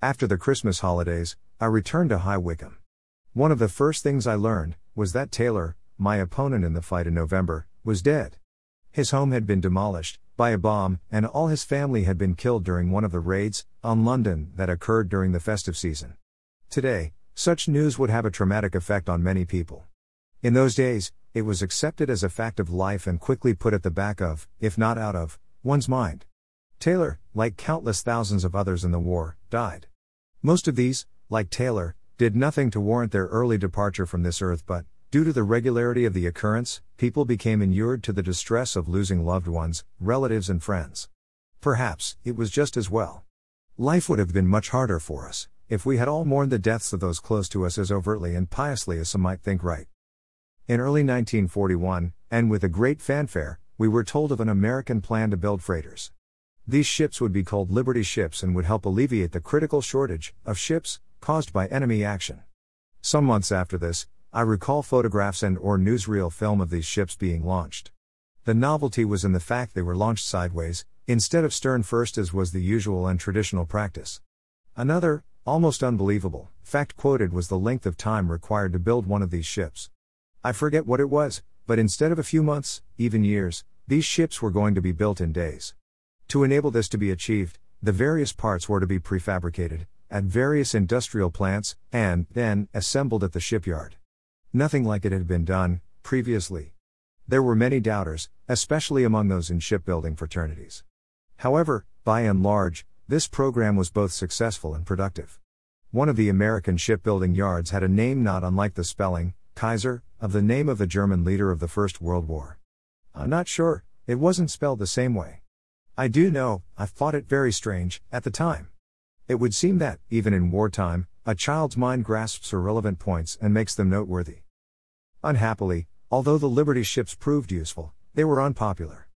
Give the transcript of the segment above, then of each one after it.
After the Christmas holidays, I returned to High Wycombe. One of the first things I learned was that Taylor, my opponent in the fight in November, was dead. His home had been demolished by a bomb, and all his family had been killed during one of the raids on London that occurred during the festive season. Today, such news would have a traumatic effect on many people. In those days, it was accepted as a fact of life and quickly put at the back of, if not out of, one's mind. Taylor, like countless thousands of others in the war, died. Most of these, like Taylor, did nothing to warrant their early departure from this earth, but, due to the regularity of the occurrence, people became inured to the distress of losing loved ones, relatives, and friends. Perhaps, it was just as well. Life would have been much harder for us, if we had all mourned the deaths of those close to us as overtly and piously as some might think right. In early 1941, and with a great fanfare, we were told of an American plan to build freighters. These ships would be called Liberty ships and would help alleviate the critical shortage of ships caused by enemy action. Some months after this, I recall photographs and or newsreel film of these ships being launched. The novelty was in the fact they were launched sideways, instead of stern first as was the usual and traditional practice. Another, Almost unbelievable, fact quoted was the length of time required to build one of these ships. I forget what it was, but instead of a few months, even years, these ships were going to be built in days. To enable this to be achieved, the various parts were to be prefabricated, at various industrial plants, and, then, assembled at the shipyard. Nothing like it had been done, previously. There were many doubters, especially among those in shipbuilding fraternities. However, by and large, this program was both successful and productive. One of the American shipbuilding yards had a name not unlike the spelling, Kaiser, of the name of the German leader of the First World War. I'm not sure, it wasn't spelled the same way. I do know, I thought it very strange, at the time. It would seem that, even in wartime, a child's mind grasps irrelevant points and makes them noteworthy. Unhappily, although the Liberty ships proved useful, they were unpopular.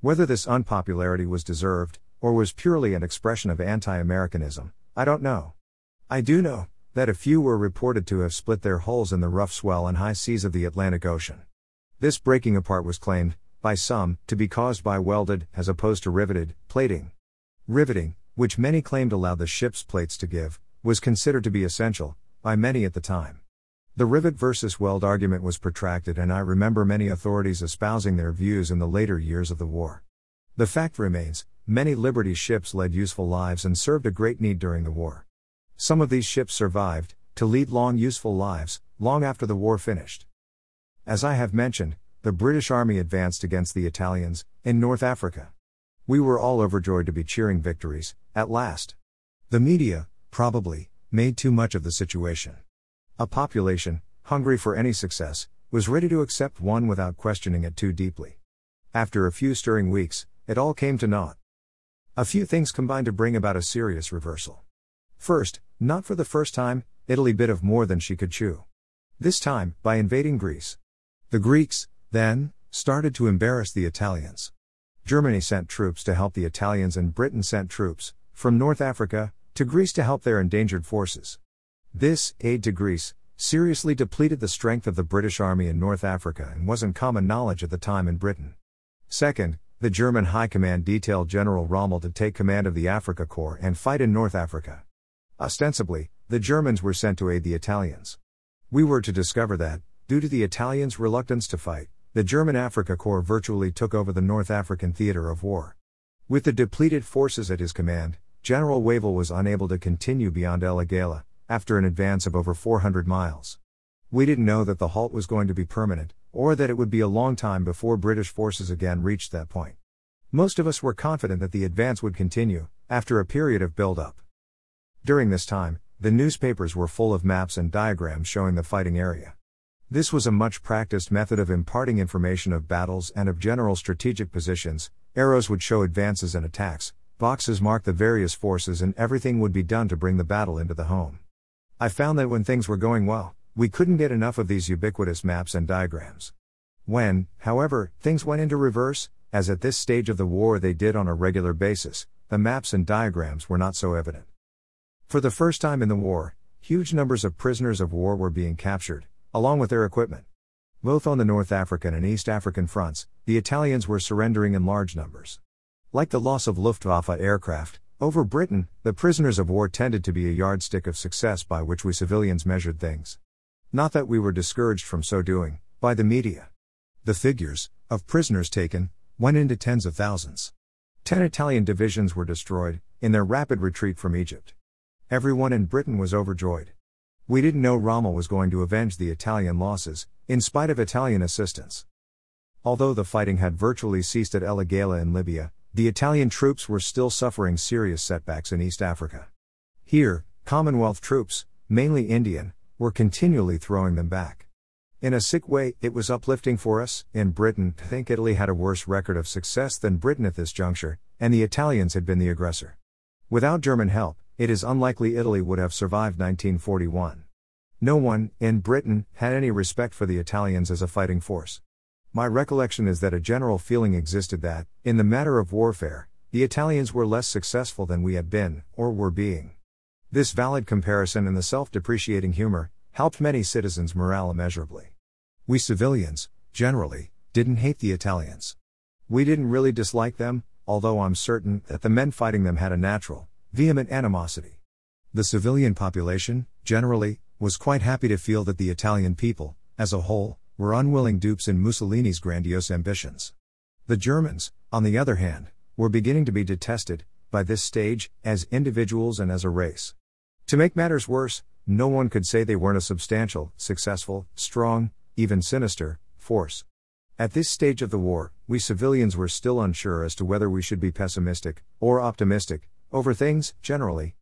Whether this unpopularity was deserved, or was purely an expression of anti Americanism, I don't know. I do know that a few were reported to have split their hulls in the rough swell and high seas of the Atlantic Ocean. This breaking apart was claimed, by some, to be caused by welded, as opposed to riveted, plating. Riveting, which many claimed allowed the ship's plates to give, was considered to be essential, by many at the time. The rivet versus weld argument was protracted, and I remember many authorities espousing their views in the later years of the war. The fact remains Many Liberty ships led useful lives and served a great need during the war. Some of these ships survived, to lead long useful lives, long after the war finished. As I have mentioned, the British Army advanced against the Italians, in North Africa. We were all overjoyed to be cheering victories, at last. The media, probably, made too much of the situation. A population, hungry for any success, was ready to accept one without questioning it too deeply. After a few stirring weeks, it all came to naught. A few things combined to bring about a serious reversal. First, not for the first time, Italy bit of more than she could chew. This time, by invading Greece. The Greeks, then, started to embarrass the Italians. Germany sent troops to help the Italians, and Britain sent troops, from North Africa, to Greece to help their endangered forces. This, aid to Greece, seriously depleted the strength of the British Army in North Africa and wasn't common knowledge at the time in Britain. Second, the German High Command detailed General Rommel to take command of the Africa Corps and fight in North Africa. Ostensibly, the Germans were sent to aid the Italians. We were to discover that, due to the Italians' reluctance to fight, the German Africa Corps virtually took over the North African theater of war. With the depleted forces at his command, General Wavell was unable to continue beyond El Agheila, after an advance of over 400 miles. We didn't know that the halt was going to be permanent, or that it would be a long time before British forces again reached that point. Most of us were confident that the advance would continue, after a period of build up. During this time, the newspapers were full of maps and diagrams showing the fighting area. This was a much practiced method of imparting information of battles and of general strategic positions. Arrows would show advances and attacks, boxes mark the various forces, and everything would be done to bring the battle into the home. I found that when things were going well, we couldn't get enough of these ubiquitous maps and diagrams. When, however, things went into reverse, as at this stage of the war they did on a regular basis, the maps and diagrams were not so evident. For the first time in the war, huge numbers of prisoners of war were being captured, along with their equipment. Both on the North African and East African fronts, the Italians were surrendering in large numbers. Like the loss of Luftwaffe aircraft, Over Britain, the prisoners of war tended to be a yardstick of success by which we civilians measured things. Not that we were discouraged from so doing, by the media. The figures, of prisoners taken, went into tens of thousands. Ten Italian divisions were destroyed, in their rapid retreat from Egypt. Everyone in Britain was overjoyed. We didn't know Rommel was going to avenge the Italian losses, in spite of Italian assistance. Although the fighting had virtually ceased at El Agheila in Libya, the Italian troops were still suffering serious setbacks in East Africa. Here, Commonwealth troops, mainly Indian, were continually throwing them back. In a sick way, it was uplifting for us, in Britain, to think Italy had a worse record of success than Britain at this juncture, and the Italians had been the aggressor. Without German help, it is unlikely Italy would have survived 1941. No one, in Britain, had any respect for the Italians as a fighting force. My recollection is that a general feeling existed that, in the matter of warfare, the Italians were less successful than we had been, or were being. This valid comparison and the self depreciating humor helped many citizens' morale immeasurably. We civilians, generally, didn't hate the Italians. We didn't really dislike them, although I'm certain that the men fighting them had a natural, vehement animosity. The civilian population, generally, was quite happy to feel that the Italian people, as a whole, were unwilling dupes in Mussolini's grandiose ambitions. The Germans, on the other hand, were beginning to be detested, by this stage, as individuals and as a race. To make matters worse, no one could say they weren't a substantial, successful, strong, even sinister, force. At this stage of the war, we civilians were still unsure as to whether we should be pessimistic, or optimistic, over things, generally.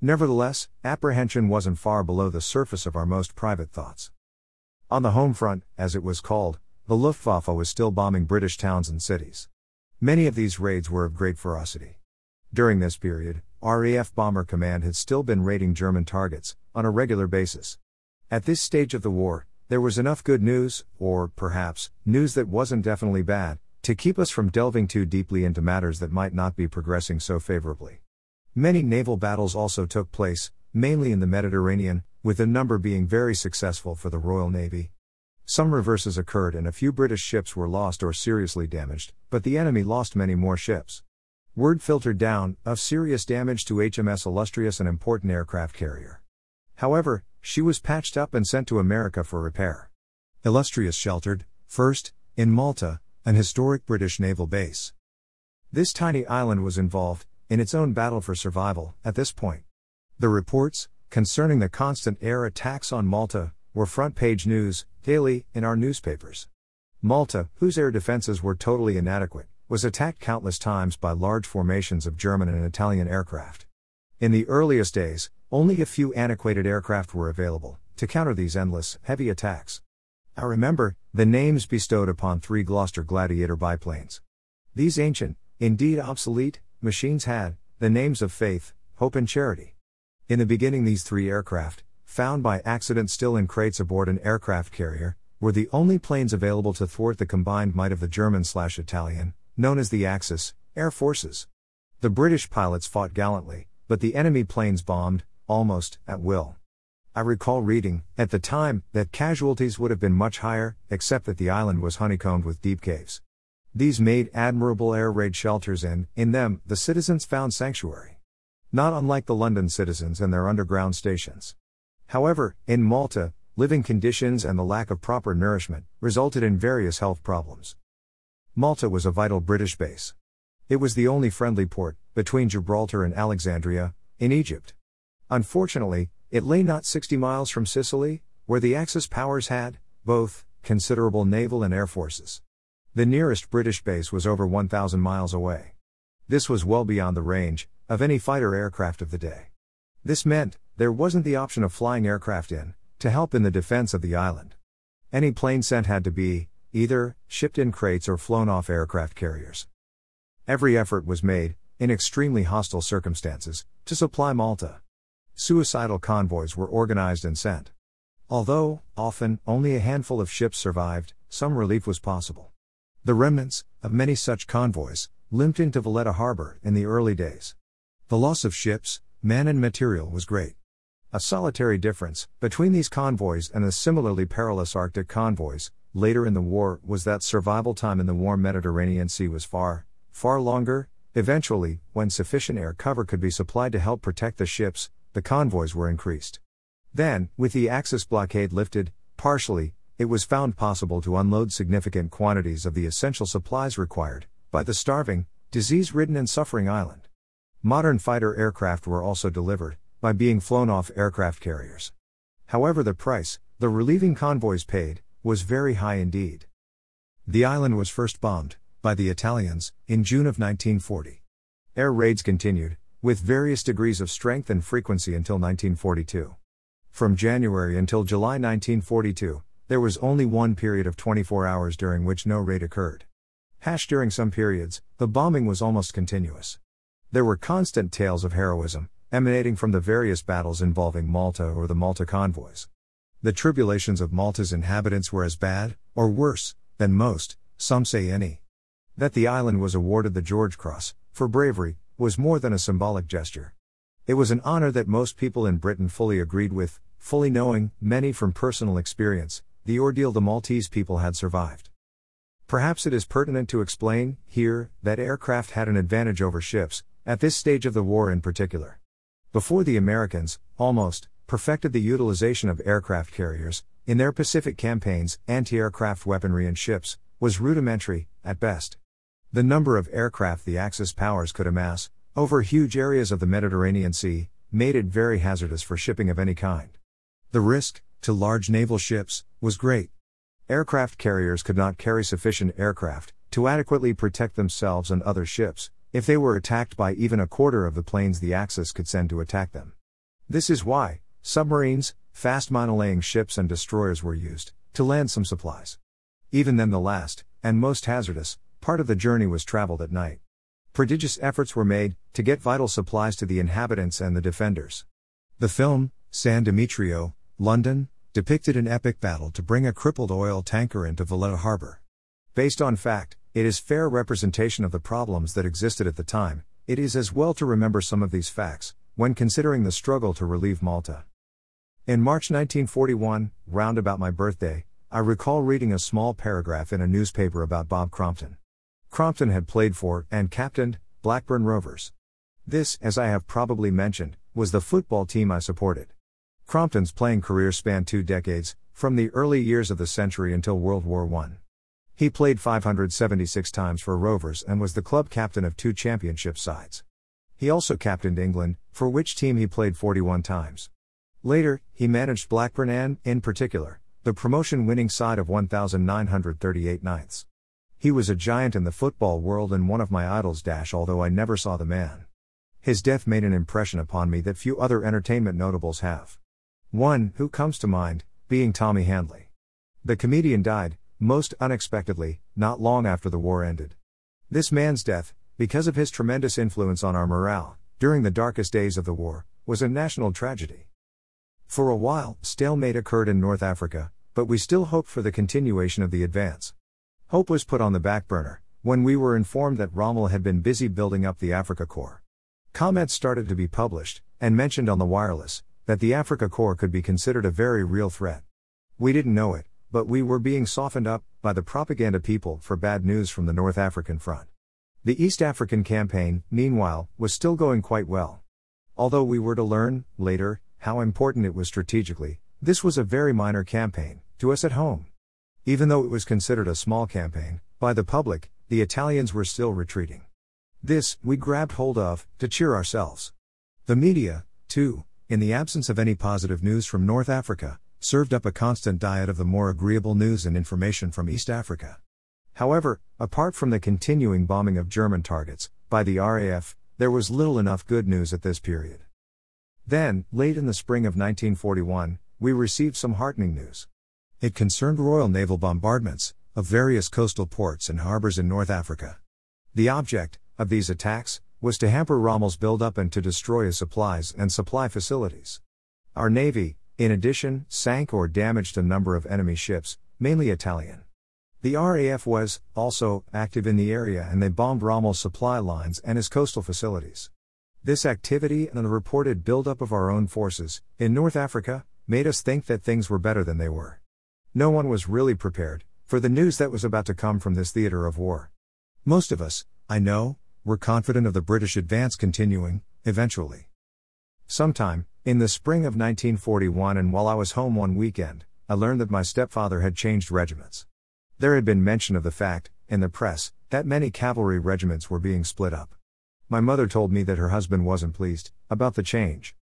Nevertheless, apprehension wasn't far below the surface of our most private thoughts. On the home front, as it was called, the Luftwaffe was still bombing British towns and cities. Many of these raids were of great ferocity. During this period, RAF Bomber Command had still been raiding German targets, on a regular basis. At this stage of the war, there was enough good news, or, perhaps, news that wasn't definitely bad, to keep us from delving too deeply into matters that might not be progressing so favorably. Many naval battles also took place, mainly in the Mediterranean, with a number being very successful for the Royal Navy. Some reverses occurred and a few British ships were lost or seriously damaged, but the enemy lost many more ships. Word filtered down of serious damage to HMS Illustrious, an important aircraft carrier. However, she was patched up and sent to America for repair. Illustrious sheltered, first, in Malta, an historic British naval base. This tiny island was involved, in its own battle for survival, at this point. The reports, concerning the constant air attacks on Malta, were front page news, daily, in our newspapers. Malta, whose air defenses were totally inadequate, was attacked countless times by large formations of German and Italian aircraft. In the earliest days, only a few antiquated aircraft were available to counter these endless, heavy attacks. I remember the names bestowed upon three Gloster Gladiator biplanes. These ancient, indeed obsolete, machines had the names of faith, hope, and charity. In the beginning, these three aircraft, found by accident still in crates aboard an aircraft carrier, were the only planes available to thwart the combined might of the German slash Italian, known as the Axis, air forces. The British pilots fought gallantly, but the enemy planes bombed, almost, at will. I recall reading, at the time, that casualties would have been much higher, except that the island was honeycombed with deep caves. These made admirable air raid shelters, and, in them, the citizens found sanctuary not unlike the London citizens and their underground stations. However, in Malta, living conditions and the lack of proper nourishment resulted in various health problems. Malta was a vital British base. It was the only friendly port, between Gibraltar and Alexandria, in Egypt. Unfortunately, it lay not 60 miles from Sicily, where the Axis powers had, both, considerable naval and air forces. The nearest British base was over 1,000 miles away. This was well beyond the range, of any fighter aircraft of the day. This meant, there wasn't the option of flying aircraft in, to help in the defense of the island. Any plane sent had to be, either, shipped in crates or flown off aircraft carriers. Every effort was made, in extremely hostile circumstances, to supply Malta. Suicidal convoys were organized and sent. Although, often, only a handful of ships survived, some relief was possible. The remnants, of many such convoys, limped into Valletta harbor in the early days. The loss of ships, men, and material was great. A solitary difference between these convoys and the similarly perilous Arctic convoys later in the war was that survival time in the warm Mediterranean Sea was far, far longer, Eventually, when sufficient air cover could be supplied to help protect the ships, the convoys were increased. Then, with the Axis blockade lifted, partially, it was found possible to unload significant quantities of the essential supplies required by the starving, disease ridden, and suffering island. Modern fighter aircraft were also delivered, by being flown off aircraft carriers. However, the price, the relieving convoys paid, was very high indeed. The island was first bombed, by the Italians, in June of 1940. Air raids continued, with various degrees of strength and frequency until 1942. From January until July 1942, there was only one period of 24 hours during which no raid occurred. Hash during some periods, the bombing was almost continuous. There were constant tales of heroism, emanating from the various battles involving Malta or the Malta convoys. The tribulations of Malta's inhabitants were as bad, or worse, than most, some say any. That the island was awarded the George Cross, for bravery, was more than a symbolic gesture. It was an honor that most people in Britain fully agreed with, fully knowing, many from personal experience, the ordeal the Maltese people had survived. Perhaps it is pertinent to explain, here, that aircraft had an advantage over ships, at this stage of the war in particular. Before the Americans, almost, perfected the utilization of aircraft carriers, in their Pacific campaigns, anti aircraft weaponry and ships, was rudimentary, at best. The number of aircraft the Axis powers could amass, over huge areas of the Mediterranean Sea, made it very hazardous for shipping of any kind. The risk, to large naval ships, was great. Aircraft carriers could not carry sufficient aircraft to adequately protect themselves and other ships, if they were attacked by even a quarter of the planes the Axis could send to attack them. This is why, submarines, fast minelaying ships, and destroyers were used to land some supplies. Even then, the last, and most hazardous, part of the journey was traveled at night. Prodigious efforts were made to get vital supplies to the inhabitants and the defenders. The film, San Demetrio, London, depicted an epic battle to bring a crippled oil tanker into Valletta harbor. Based on fact, it is fair representation of the problems that existed at the time. It is as well to remember some of these facts when considering the struggle to relieve Malta. In March 1941, round about my birthday, I recall reading a small paragraph in a newspaper about Bob Crompton. Crompton had played for, and captained, Blackburn Rovers. This, as I have probably mentioned, was the football team I supported. Crompton's playing career spanned two decades, from the early years of the century until World War I. He played 576 times for Rovers and was the club captain of two championship sides. He also captained England, for which team he played 41 times. Later, he managed Blackburn and, in particular, the promotion winning side of 1,938 ninths. He was a giant in the football world and one of my idols. Dash, although I never saw the man. His death made an impression upon me that few other entertainment notables have. One, who comes to mind, being Tommy Handley. The comedian died, most unexpectedly, not long after the war ended. This man's death, because of his tremendous influence on our morale, during the darkest days of the war, was a national tragedy. For a while, stalemate occurred in North Africa, but we still hoped for the continuation of the advance. Hope was put on the back burner when we were informed that Rommel had been busy building up the Africa Corps. Comments started to be published and mentioned on the wireless that the Africa Corps could be considered a very real threat. We didn't know it, but we were being softened up by the propaganda people for bad news from the North African front. The East African campaign, meanwhile, was still going quite well. Although we were to learn, later, how important it was strategically, this was a very minor campaign, to us at home. Even though it was considered a small campaign, by the public, the Italians were still retreating. This, we grabbed hold of, to cheer ourselves. The media, too, in the absence of any positive news from North Africa, served up a constant diet of the more agreeable news and information from East Africa. However, apart from the continuing bombing of German targets, by the RAF, there was little enough good news at this period. Then, late in the spring of 1941, we received some heartening news. It concerned Royal Naval bombardments of various coastal ports and harbors in North Africa. The object of these attacks was to hamper Rommel's buildup and to destroy his supplies and supply facilities. Our navy, in addition, sank or damaged a number of enemy ships, mainly Italian. The RAF was, also, active in the area and they bombed Rommel's supply lines and his coastal facilities. This activity and the reported buildup of our own forces, in North Africa, made us think that things were better than they were. No one was really prepared for the news that was about to come from this theater of war. Most of us, I know, were confident of the British advance continuing, eventually. Sometime, in the spring of 1941, and while I was home one weekend, I learned that my stepfather had changed regiments. There had been mention of the fact, in the press, that many cavalry regiments were being split up. My mother told me that her husband wasn't pleased about the change.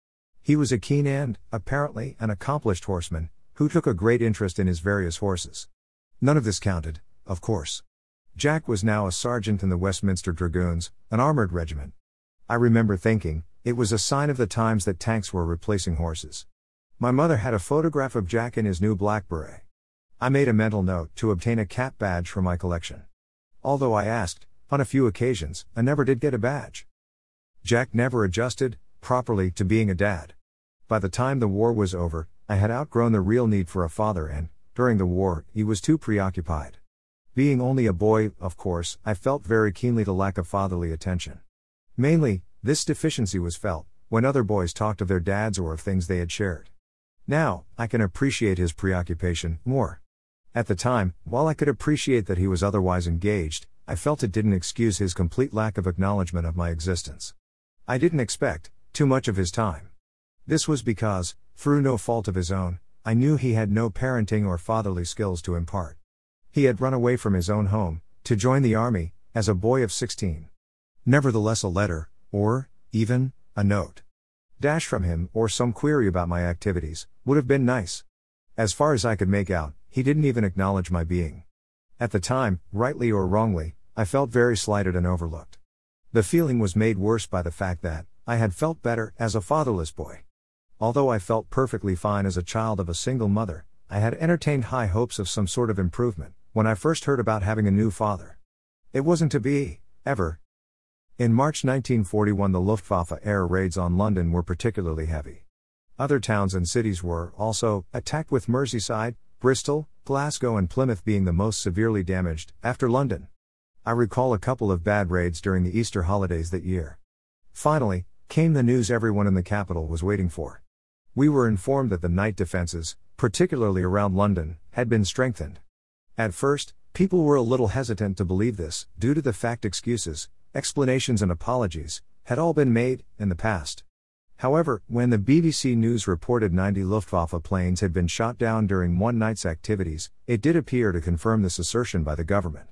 He was a keen and, apparently, an accomplished horseman, who took a great interest in his various horses. None of this counted, of course. Jack was now a sergeant in the Westminster Dragoons, an armored regiment. I remember thinking, it was a sign of the times that tanks were replacing horses. My mother had a photograph of Jack in his new black beret. I made a mental note to obtain a cap badge for my collection. Although I asked, on a few occasions, I never did get a badge. Jack never adjusted, properly, to being a dad. By the time the war was over, I had outgrown the real need for a father, and, during the war, he was too preoccupied. Being only a boy, of course, I felt very keenly the lack of fatherly attention. Mainly, this deficiency was felt when other boys talked of their dads or of things they had shared. Now, I can appreciate his preoccupation more. At the time, while I could appreciate that he was otherwise engaged, I felt it didn't excuse his complete lack of acknowledgement of my existence. I didn't expect too much of his time. This was because, through no fault of his own, I knew he had no parenting or fatherly skills to impart. He had run away from his own home, to join the army, as a boy of 16. Nevertheless, a letter, or, even, a note, dash from him, or some query about my activities, would have been nice. As far as I could make out, he didn't even acknowledge my being. At the time, rightly or wrongly, I felt very slighted and overlooked. The feeling was made worse by the fact that, I had felt better as a fatherless boy. Although I felt perfectly fine as a child of a single mother, I had entertained high hopes of some sort of improvement, when I first heard about having a new father. It wasn't to be, ever. In March 1941, the Luftwaffe air raids on London were particularly heavy. Other towns and cities were, also, attacked with Merseyside, Bristol, Glasgow, and Plymouth being the most severely damaged, after London. I recall a couple of bad raids during the Easter holidays that year. Finally, came the news everyone in the capital was waiting for. We were informed that the night defenses, particularly around London, had been strengthened. At first, people were a little hesitant to believe this, due to the fact excuses, explanations, and apologies had all been made in the past. However, when the BBC News reported 90 Luftwaffe planes had been shot down during one night's activities, it did appear to confirm this assertion by the government.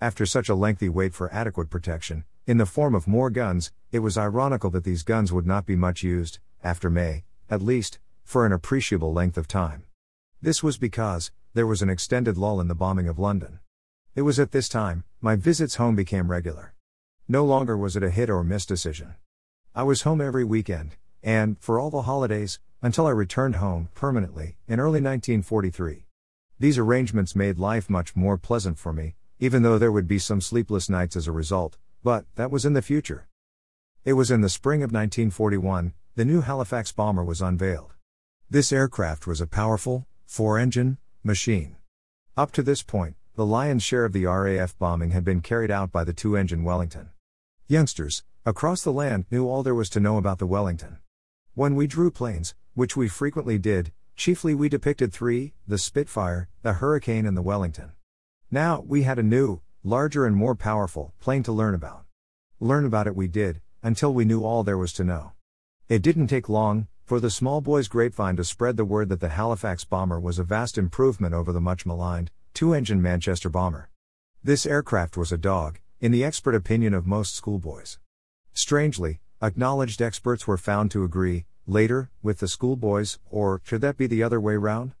After such a lengthy wait for adequate protection, in the form of more guns, it was ironical that these guns would not be much used, after May, at least, for an appreciable length of time. This was because, there was an extended lull in the bombing of London. It was at this time, my visits home became regular. No longer was it a hit or miss decision. I was home every weekend, and, for all the holidays, until I returned home, permanently, in early 1943. These arrangements made life much more pleasant for me, even though there would be some sleepless nights as a result, but, that was in the future. It was in the spring of 1941, the new Halifax bomber was unveiled. This aircraft was a powerful, four engine, machine. Up to this point, the lion's share of the RAF bombing had been carried out by the two engine Wellington. Youngsters, across the land, knew all there was to know about the Wellington. When we drew planes, which we frequently did, chiefly we depicted three the Spitfire, the Hurricane, and the Wellington. Now, we had a new, larger, and more powerful plane to learn about. Learn about it we did, until we knew all there was to know. It didn't take long, for the small boys' grapevine to spread the word that the Halifax bomber was a vast improvement over the much maligned, two engine Manchester bomber. This aircraft was a dog, in the expert opinion of most schoolboys. Strangely, acknowledged experts were found to agree, later, with the schoolboys, or should that be the other way round?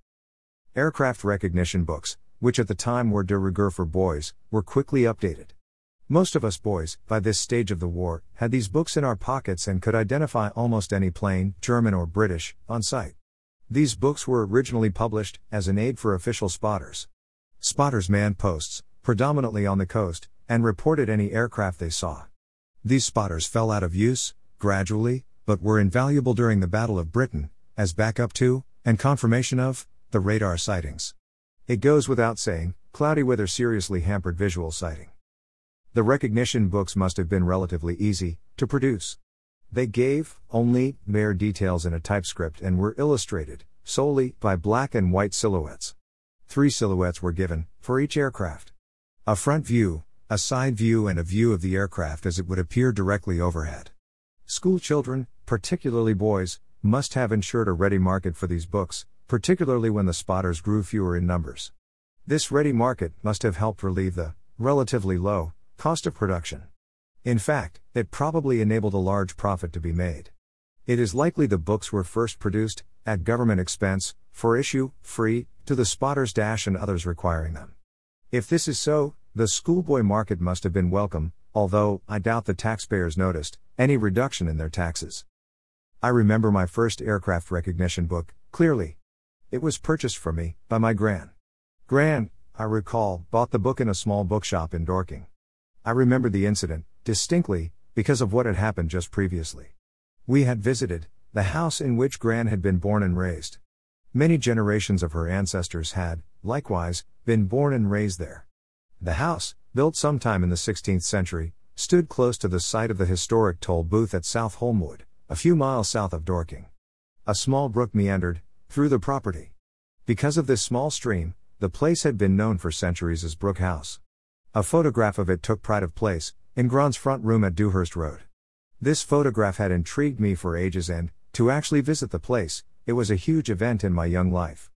Aircraft recognition books, which at the time were de rigueur for boys, were quickly updated. Most of us boys, by this stage of the war, had these books in our pockets and could identify almost any plane, German or British, on sight. These books were originally published as an aid for official spotters. Spotters manned posts, predominantly on the coast, and reported any aircraft they saw. These spotters fell out of use, gradually, but were invaluable during the Battle of Britain, as backup to, and confirmation of, the radar sightings. It goes without saying, cloudy weather seriously hampered visual sighting. The recognition books must have been relatively easy to produce. They gave only mere details in a typescript and were illustrated solely by black and white silhouettes. Three silhouettes were given for each aircraft. A front view, a side view and a view of the aircraft as it would appear directly overhead. School children, particularly boys, must have ensured a ready market for these books, particularly when the spotters grew fewer in numbers. This ready market must have helped relieve the, relatively low, cost of production. In fact, it probably enabled a large profit to be made. It is likely the books were first produced, at government expense, for issue, free, to the spotters dash and others requiring them. If this is so, the schoolboy market must have been welcome, although, I doubt the taxpayers noticed, any reduction in their taxes. I remember my first aircraft recognition book, clearly. It was purchased for me, by my gran. Gran, I recall, bought the book in a small bookshop in Dorking. I remember the incident, distinctly, because of what had happened just previously. We had visited the house in which Gran had been born and raised. Many generations of her ancestors had, likewise, been born and raised there. The house, built sometime in the 16th century, stood close to the site of the historic toll booth at South Holmwood a few miles south of Dorking. A small brook meandered through the property. Because of this small stream, the place had been known for centuries as Brook House. A photograph of it took pride of place in Gran's front room at Dewhurst Road. This photograph had intrigued me for ages, and to actually visit the place, it was a huge event in my young life.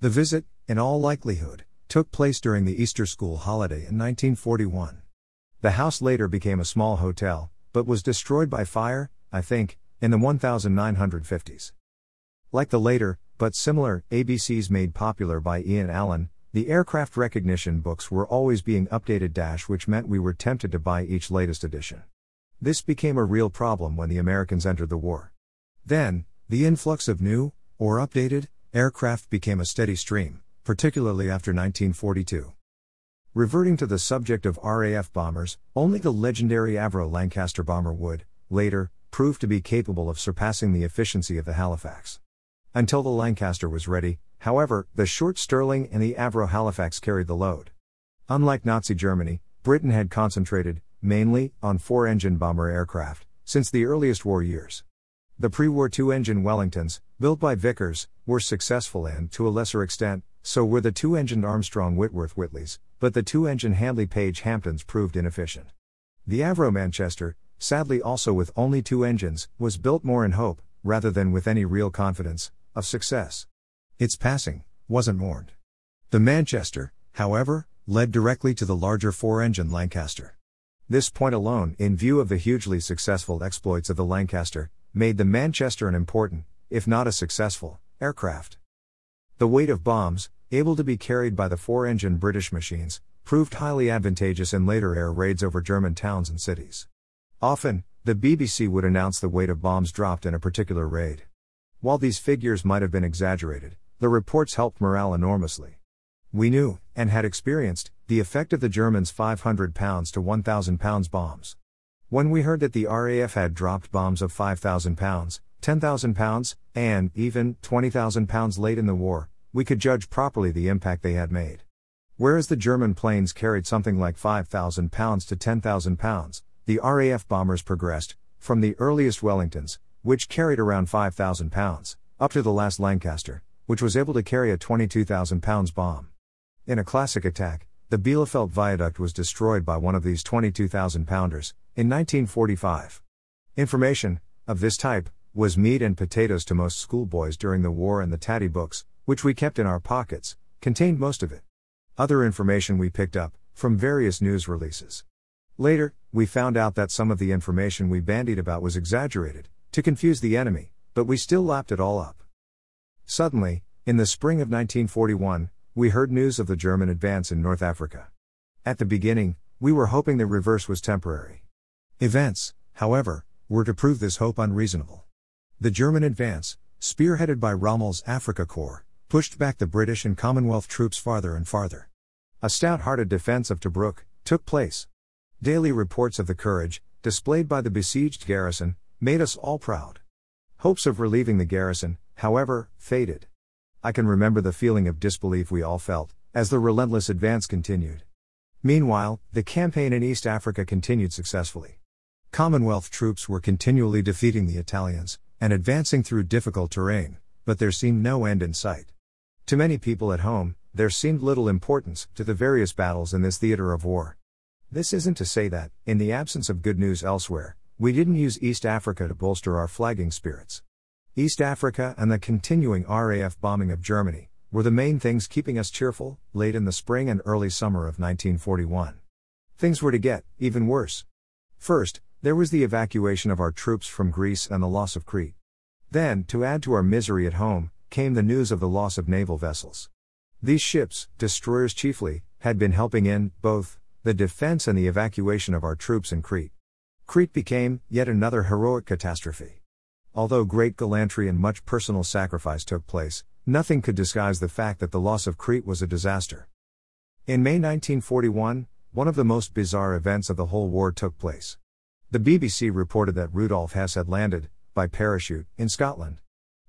The visit, in all likelihood, took place during the Easter school holiday in 1941. The house later became a small hotel, but was destroyed by fire, I think, in the 1950s. Like the later, but similar, ABCs made popular by Ian Allan, the aircraft recognition books were always being updated dash which meant we were tempted to buy each latest edition. This became a real problem when the Americans entered the war. Then, the influx of new, or updated, aircraft became a steady stream, particularly after 1942. Reverting to the subject of RAF bombers, only the legendary Avro Lancaster bomber would, later, prove to be capable of surpassing the efficiency of the Halifax. Until the Lancaster was ready, however, the short Stirling and the Avro Halifax carried the load. Unlike Nazi Germany, Britain had concentrated, mainly, on four engine bomber aircraft, since the earliest war years. The pre war two engine Wellingtons, built by Vickers, were successful and, to a lesser extent, so were the two engined Armstrong Whitworth Whitleys, but the two engine Handley Page Hampdens proved inefficient. The Avro Manchester, sadly also with only two engines, was built more in hope, rather than with any real confidence, of success. Its passing wasn't mourned. The Manchester, however, led directly to the larger four engine Lancaster. This point alone, in view of the hugely successful exploits of the Lancaster, made the Manchester an important, if not a successful, aircraft. The weight of bombs, able to be carried by the four engine British machines, proved highly advantageous in later air raids over German towns and cities. Often, the BBC would announce the weight of bombs dropped in a particular raid. While these figures might have been exaggerated, the reports helped morale enormously. We knew, and had experienced, the effect of the Germans' 500 pounds to 1,000 pounds bombs. When we heard that the RAF had dropped bombs of 5,000 pounds, 10,000 pounds, and even 20,000 pounds late in the war, we could judge properly the impact they had made. Whereas the German planes carried something like 5,000 pounds to 10,000 pounds, the RAF bombers progressed, from the earliest Wellingtons, which carried around 5,000 pounds, up to the last Lancaster, which was able to carry a 22,000 pounds bomb. In a classic attack, the Bielefeld Viaduct was destroyed by one of these 22,000 pounders, in 1945. Information, of this type, was meat and potatoes to most schoolboys during the war, and the tatty books, which we kept in our pockets, contained most of it. Other information we picked up, from various news releases. Later, we found out that some of the information we bandied about was exaggerated, to confuse the enemy, but we still lapped it all up. Suddenly, in the spring of 1941, we heard news of the German advance in North Africa. At the beginning, we were hoping the reverse was temporary. Events, however, were to prove this hope unreasonable. The German advance, spearheaded by Rommel's Africa Corps, pushed back the British and Commonwealth troops farther and farther. A stout hearted defense of Tobruk took place. Daily reports of the courage, displayed by the besieged garrison, made us all proud. Hopes of relieving the garrison, however, faded. I can remember the feeling of disbelief we all felt, as the relentless advance continued. Meanwhile, the campaign in East Africa continued successfully. Commonwealth troops were continually defeating the Italians, and advancing through difficult terrain, but there seemed no end in sight. To many people at home, there seemed little importance to the various battles in this theater of war. This isn't to say that, in the absence of good news elsewhere, we didn't use East Africa to bolster our flagging spirits. East Africa and the continuing RAF bombing of Germany were the main things keeping us cheerful late in the spring and early summer of 1941. Things were to get even worse. First, there was the evacuation of our troops from Greece and the loss of Crete. Then, to add to our misery at home, came the news of the loss of naval vessels. These ships, destroyers chiefly, had been helping in both the defense and the evacuation of our troops in Crete. Crete became yet another heroic catastrophe. Although great gallantry and much personal sacrifice took place, nothing could disguise the fact that the loss of Crete was a disaster. In May 1941, one of the most bizarre events of the whole war took place. The BBC reported that Rudolf Hess had landed, by parachute, in Scotland.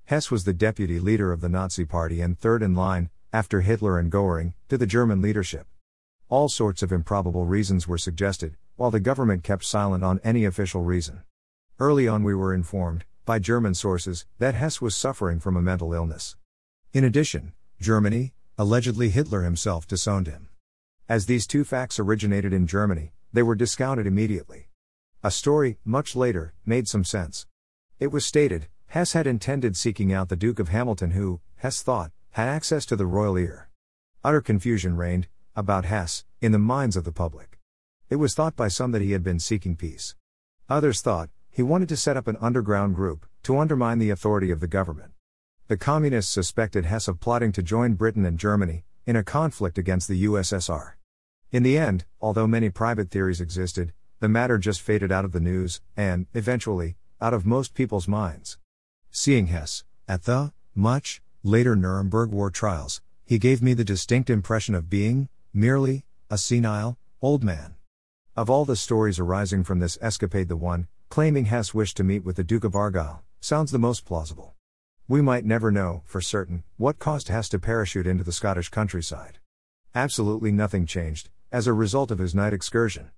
Hess was the deputy leader of the Nazi Party and third in line, after Hitler and Goering, to the German leadership. All sorts of improbable reasons were suggested, while the government kept silent on any official reason. Early on, we were informed, by German sources, that Hess was suffering from a mental illness. In addition, Germany, allegedly Hitler himself, disowned him. As these two facts originated in Germany, they were discounted immediately. A story, much later, made some sense. It was stated, Hess had intended seeking out the Duke of Hamilton, who, Hess thought, had access to the royal ear. Utter confusion reigned, about Hess, in the minds of the public. It was thought by some that he had been seeking peace. Others thought, he wanted to set up an underground group, to undermine the authority of the government. The communists suspected Hess of plotting to join Britain and Germany, in a conflict against the USSR. In the end, although many private theories existed, the matter just faded out of the news, and, eventually, out of most people's minds. Seeing Hess, at the, much, later Nuremberg war trials, he gave me the distinct impression of being, merely, a senile, old man. Of all the stories arising from this escapade, the one, claiming Hess wished to meet with the Duke of Argyll, sounds the most plausible. We might never know, for certain, what caused Hess to parachute into the Scottish countryside. Absolutely nothing changed, as a result of his night excursion.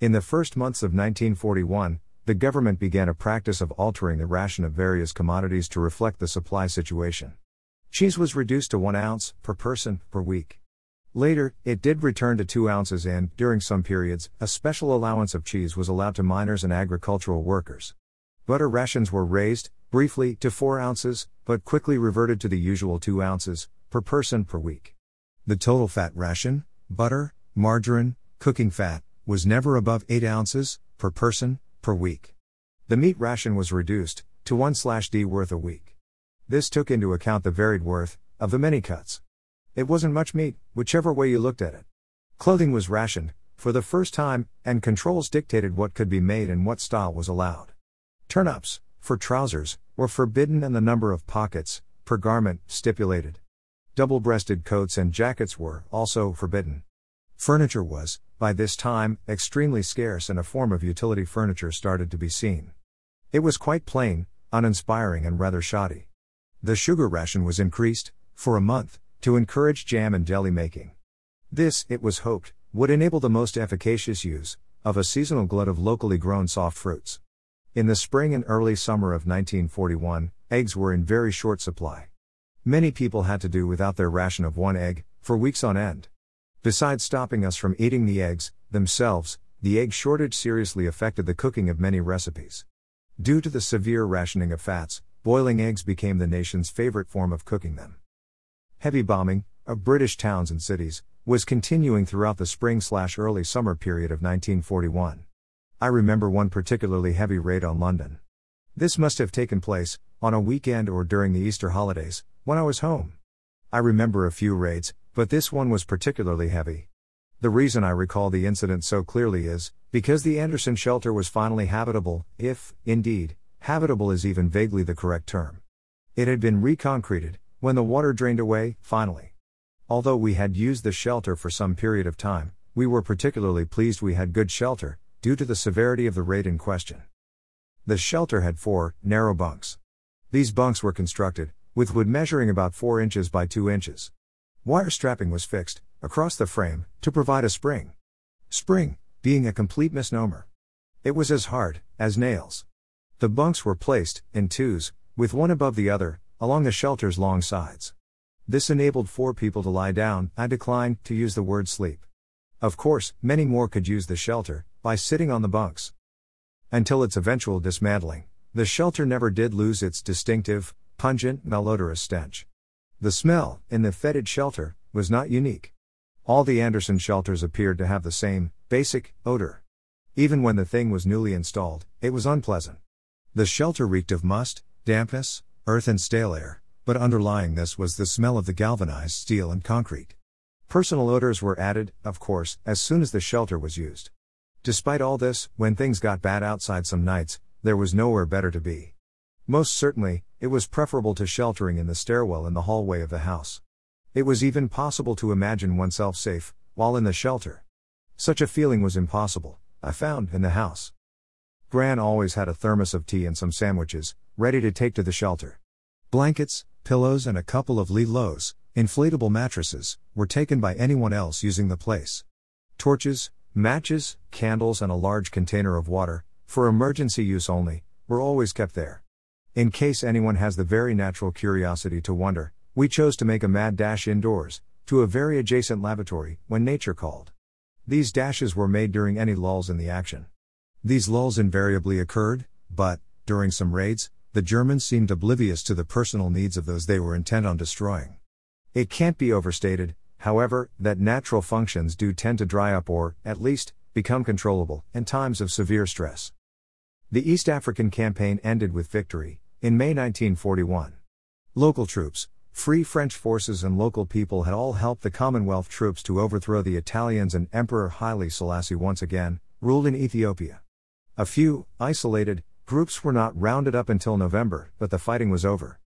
In the first months of 1941, the government began a practice of altering the ration of various commodities to reflect the supply situation. Cheese was reduced to 1 ounce per person per week. Later, it did return to 2 ounces and, during some periods, a special allowance of cheese was allowed to miners and agricultural workers. Butter rations were raised, briefly, to 4 ounces, but quickly reverted to the usual 2 ounces per person per week. The total fat ration, butter, margarine, cooking fat, was never above 8 ounces per person per week. The meat ration was reduced to 1 d worth a week. This took into account the varied worth of the many cuts. It wasn't much meat, whichever way you looked at it. Clothing was rationed, for the first time, and controls dictated what could be made and what style was allowed. Turn ups, for trousers, were forbidden and the number of pockets, per garment, stipulated. Double breasted coats and jackets were also forbidden. Furniture was, by this time, extremely scarce and a form of utility furniture started to be seen. It was quite plain, uninspiring, and rather shoddy. The sugar ration was increased, for a month, to encourage jam and jelly making. This, it was hoped, would enable the most efficacious use of a seasonal glut of locally grown soft fruits. In the spring and early summer of 1941, eggs were in very short supply. Many people had to do without their ration of one egg, for weeks on end. Besides stopping us from eating the eggs themselves, the egg shortage seriously affected the cooking of many recipes. Due to the severe rationing of fats, boiling eggs became the nation's favorite form of cooking them. Heavy bombing of British towns and cities was continuing throughout the spring slash early summer period of 1941. I remember one particularly heavy raid on London. This must have taken place on a weekend or during the Easter holidays when I was home. I remember a few raids, but this one was particularly heavy. The reason I recall the incident so clearly is because the Anderson shelter was finally habitable, if, indeed, habitable is even vaguely the correct term. It had been reconcreted, when the water drained away, finally. Although we had used the shelter for some period of time, we were particularly pleased we had good shelter, due to the severity of the raid in question. The shelter had four, narrow bunks. These bunks were constructed, with wood measuring about 4 inches by 2 inches. Wire strapping was fixed, across the frame, to provide a spring. Spring, being a complete misnomer. It was as hard, as nails. The bunks were placed, in twos, with one above the other, along the shelter's long sides. This enabled four people to lie down, I decline to use the word sleep. Of course, many more could use the shelter, by sitting on the bunks. Until its eventual dismantling, the shelter never did lose its distinctive, pungent, malodorous stench. The smell, in the fetid shelter, was not unique. All the Anderson shelters appeared to have the same, basic, odor. Even when the thing was newly installed, it was unpleasant. The shelter reeked of must, dampness, earth, and stale air, but underlying this was the smell of the galvanized steel and concrete. Personal odors were added, of course, as soon as the shelter was used. Despite all this, when things got bad outside some nights, there was nowhere better to be. Most certainly, it was preferable to sheltering in the stairwell in the hallway of the house. It was even possible to imagine oneself safe, while in the shelter. Such a feeling was impossible, I found, in the house. Gran always had a thermos of tea and some sandwiches, ready to take to the shelter. Blankets, pillows, and a couple of Li-Loos, inflatable mattresses, were taken by anyone else using the place. Torches, matches, candles, and a large container of water, for emergency use only, were always kept there. In case anyone has the very natural curiosity to wonder, we chose to make a mad dash indoors, to a very adjacent lavatory, when nature called. These dashes were made during any lulls in the action. These lulls invariably occurred, but, during some raids, the Germans seemed oblivious to the personal needs of those they were intent on destroying. It can't be overstated, however, that natural functions do tend to dry up or, at least, become controllable in times of severe stress. The East African campaign ended with victory, in May 1941. Local troops, Free French forces and local people had all helped the Commonwealth troops to overthrow the Italians and Emperor Haile Selassie once again, ruled in Ethiopia. A few, isolated, groups were not rounded up until November, but the fighting was over.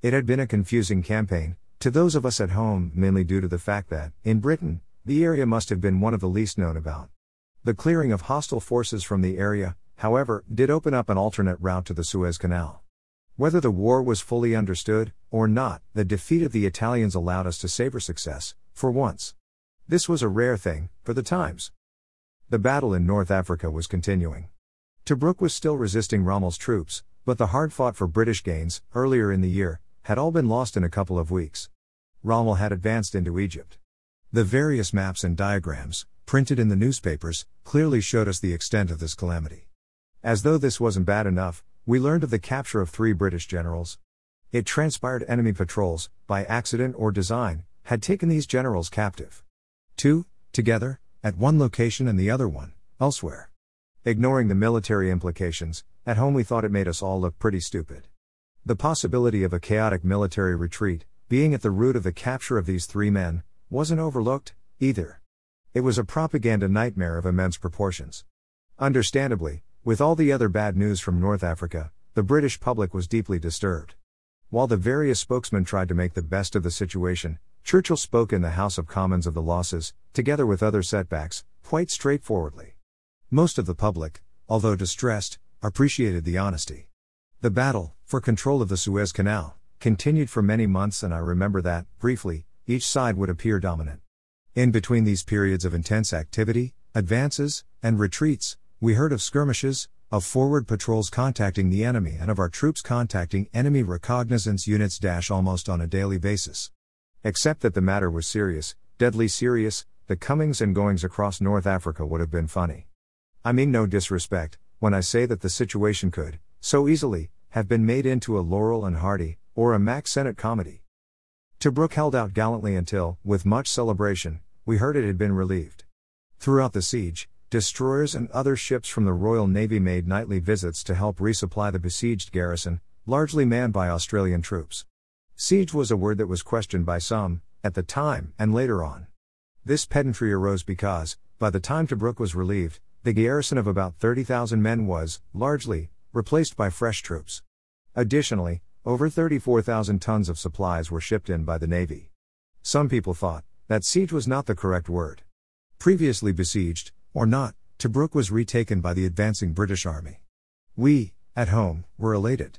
It had been a confusing campaign, to those of us at home, mainly due to the fact that, in Britain, the area must have been one of the least known about. The clearing of hostile forces from the area, however, did open up an alternate route to the Suez Canal. Whether the war was fully understood, or not, the defeat of the Italians allowed us to savor success, for once. This was a rare thing, for the times. The battle in North Africa was continuing. Tobruk was still resisting Rommel's troops, but the hard fought for British gains, earlier in the year, had all been lost in a couple of weeks. Rommel had advanced into Egypt. The various maps and diagrams, printed in the newspapers, clearly showed us the extent of this calamity. As though this wasn't bad enough, we learned of the capture of three British generals. It transpired enemy patrols, by accident or design, had taken these generals captive. Two, together, at one location and the other one, elsewhere. Ignoring the military implications, at home we thought it made us all look pretty stupid. The possibility of a chaotic military retreat, being at the root of the capture of these three men, wasn't overlooked, either. It was a propaganda nightmare of immense proportions. Understandably, with all the other bad news from North Africa, the British public was deeply disturbed. While the various spokesmen tried to make the best of the situation, Churchill spoke in the House of Commons of the losses, together with other setbacks, quite straightforwardly. Most of the public, although distressed, appreciated the honesty. The battle, for control of the Suez Canal, continued for many months, and I remember that, briefly, each side would appear dominant. In between these periods of intense activity, advances, and retreats, we heard of skirmishes, of forward patrols contacting the enemy, and of our troops contacting enemy reconnaissance units dash almost on a daily basis. Except that the matter was serious, deadly serious, the comings and goings across North Africa would have been funny. I mean no disrespect, when I say that the situation could, so easily, have been made into a Laurel and Hardy, or a Mack Sennett comedy. Tobruk held out gallantly until, with much celebration, we heard it had been relieved. Throughout the siege, destroyers and other ships from the Royal Navy made nightly visits to help resupply the besieged garrison, largely manned by Australian troops. Siege was a word that was questioned by some, at the time and later on. This pedantry arose because, by the time Tobruk was relieved, the garrison of about 30,000 men was, largely, replaced by fresh troops. Additionally, over 34,000 tons of supplies were shipped in by the Navy. Some people thought that siege was not the correct word. Previously besieged, or not, Tobruk was retaken by the advancing British Army. We, at home, were elated.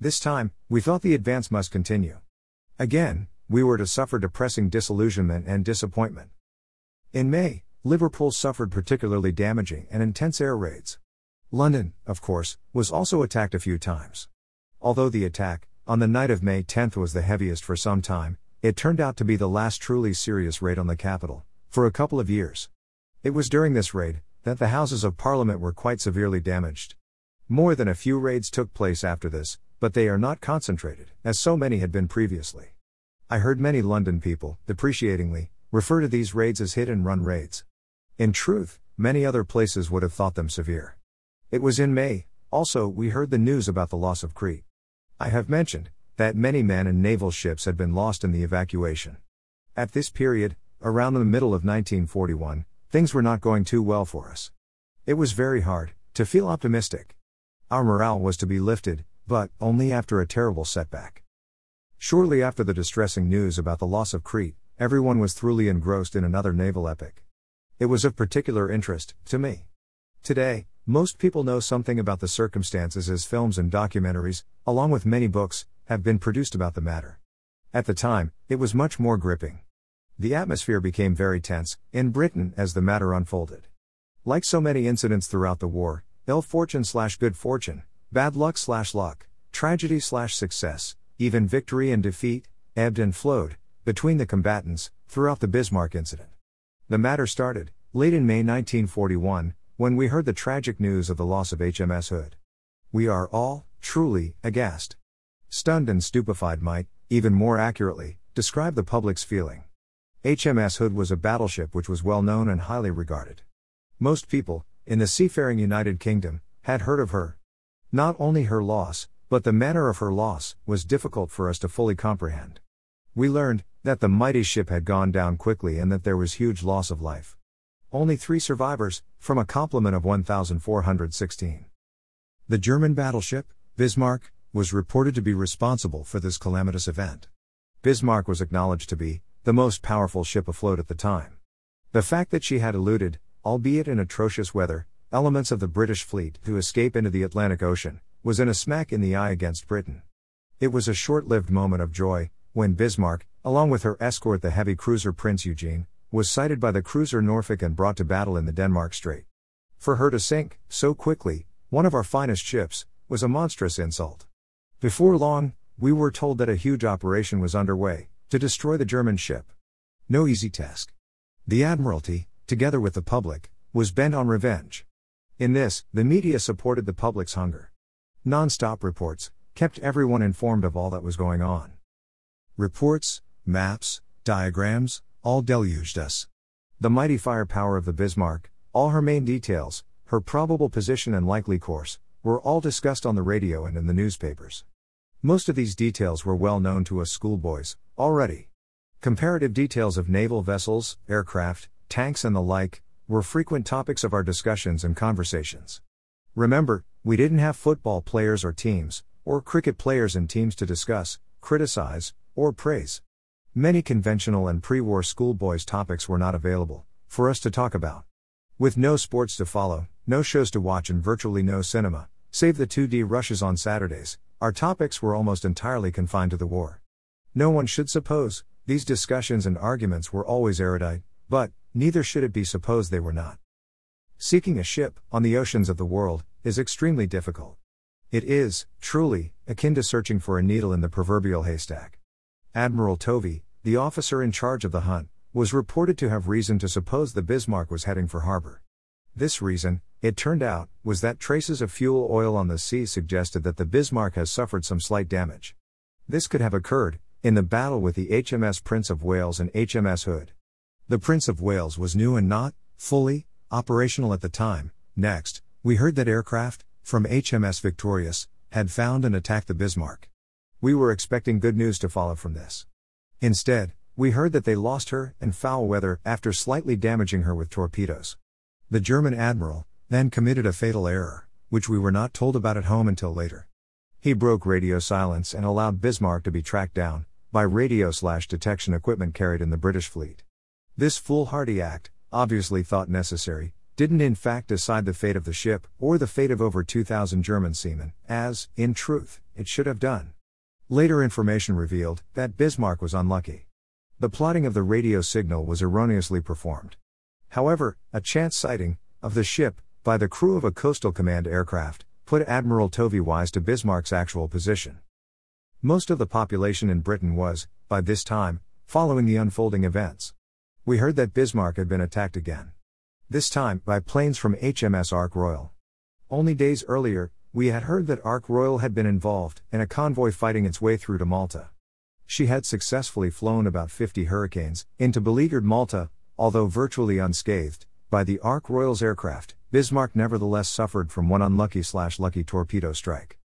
This time, we thought the advance must continue. Again, we were to suffer depressing disillusionment and disappointment. In May, Liverpool suffered particularly damaging and intense air raids. London, of course, was also attacked a few times. Although the attack, on the night of May 10 was the heaviest for some time, it turned out to be the last truly serious raid on the capital, for a couple of years. It was during this raid that the Houses of Parliament were quite severely damaged. More than a few raids took place after this, but they are not concentrated, as so many had been previously. I heard many London people, depreciatingly, refer to these raids as hit and run raids. In truth, many other places would have thought them severe. It was in May, also, we heard the news about the loss of Crete. I have mentioned that many men and naval ships had been lost in the evacuation. At this period, around the middle of 1941, things were not going too well for us. It was very hard to feel optimistic. Our morale was to be lifted, but only after a terrible setback. Shortly after the distressing news about the loss of Crete, everyone was thoroughly engrossed in another naval epic. It was of particular interest to me. Today, most people know something about the circumstances as films and documentaries, along with many books, have been produced about the matter. At the time, it was much more gripping. The atmosphere became very tense in Britain as the matter unfolded. Like so many incidents throughout the war, ill fortune slash good fortune, bad luck slash luck, tragedy slash success, even victory and defeat, ebbed and flowed between the combatants throughout the Bismarck incident. The matter started late in May 1941 when we heard the tragic news of the loss of HMS Hood. We are all truly aghast. Stunned and stupefied might, even more accurately, describe the public's feeling. HMS Hood was a battleship which was well known and highly regarded. Most people, in the seafaring United Kingdom, had heard of her. Not only her loss, but the manner of her loss, was difficult for us to fully comprehend. We learned that the mighty ship had gone down quickly and that there was huge loss of life. Only three survivors, from a complement of 1,416. The German battleship, Bismarck, was reported to be responsible for this calamitous event. Bismarck was acknowledged to be, the most powerful ship afloat at the time. The fact that she had eluded, albeit in atrocious weather, elements of the British fleet to escape into the Atlantic Ocean, was in a smack in the eye against Britain. It was a short lived moment of joy, when Bismarck, along with her escort the heavy cruiser Prince Eugene, was sighted by the cruiser Norfolk and brought to battle in the Denmark Strait. For her to sink, so quickly, one of our finest ships, was a monstrous insult. Before long, we were told that a huge operation was underway, to destroy the German ship. No easy task. The Admiralty, together with the public, was bent on revenge. In this, the media supported the public's hunger. Non stop reports kept everyone informed of all that was going on. Reports, maps, diagrams, all deluged us. The mighty firepower of the Bismarck, all her main details, her probable position and likely course, were all discussed on the radio and in the newspapers. Most of these details were well known to us schoolboys, already. Comparative details of naval vessels, aircraft, tanks, and the like were frequent topics of our discussions and conversations. Remember, we didn't have football players or teams, or cricket players and teams to discuss, criticize, or praise. Many conventional and pre war schoolboys topics were not available for us to talk about. With no sports to follow, no shows to watch, and virtually no cinema, save the 2D rushes on Saturdays, our topics were almost entirely confined to the war. No one should suppose these discussions and arguments were always erudite, but neither should it be supposed they were not. Seeking a ship on the oceans of the world is extremely difficult. It is, truly, akin to searching for a needle in the proverbial haystack. Admiral Tovey, the officer in charge of the hunt, was reported to have reason to suppose the Bismarck was heading for harbor. This reason, it turned out, was that traces of fuel oil on the sea suggested that the Bismarck has suffered some slight damage. This could have occurred in the battle with the HMS Prince of Wales and HMS Hood. The Prince of Wales was new and not, fully, operational at the time. Next, we heard that aircraft, from HMS Victorious, had found and attacked the Bismarck. We were expecting good news to follow from this. Instead, we heard that they lost her in foul weather after slightly damaging her with torpedoes. The German admiral then committed a fatal error, which we were not told about at home until later. He broke radio silence and allowed Bismarck to be tracked down by radio slash detection equipment carried in the British fleet. This foolhardy act, obviously thought necessary, didn't in fact decide the fate of the ship or the fate of over 2,000 German seamen, as, in truth, it should have done. Later information revealed that Bismarck was unlucky. The plotting of the radio signal was erroneously performed. However, a chance sighting of the ship by the crew of a coastal command aircraft put Admiral Tovey wise to Bismarck's actual position. Most of the population in Britain was, by this time, following the unfolding events. We heard that Bismarck had been attacked again. This time, by planes from HMS Ark Royal. Only days earlier, we had heard that Ark Royal had been involved in a convoy fighting its way through to Malta. She had successfully flown about 50 hurricanes into beleaguered Malta, although virtually unscathed, by the Ark Royal's aircraft. Bismarck nevertheless suffered from one unlucky slash lucky torpedo strike.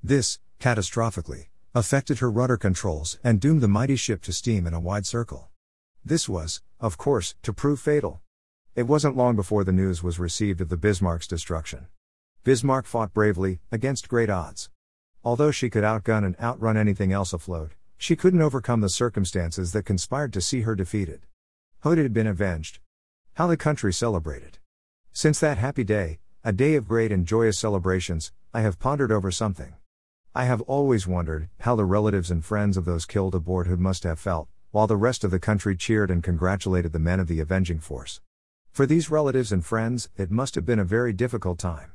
This, catastrophically, affected her rudder controls and doomed the mighty ship to steam in a wide circle. This was, of course, to prove fatal. It wasn't long before the news was received of the Bismarck's destruction. Bismarck fought bravely, against great odds. Although she could outgun and outrun anything else afloat, she couldn't overcome the circumstances that conspired to see her defeated. Hood had been avenged. How the country celebrated. Since that happy day, a day of great and joyous celebrations, I have pondered over something. I have always wondered how the relatives and friends of those killed aboard Hood must have felt, while the rest of the country cheered and congratulated the men of the avenging force. For these relatives and friends, it must have been a very difficult time.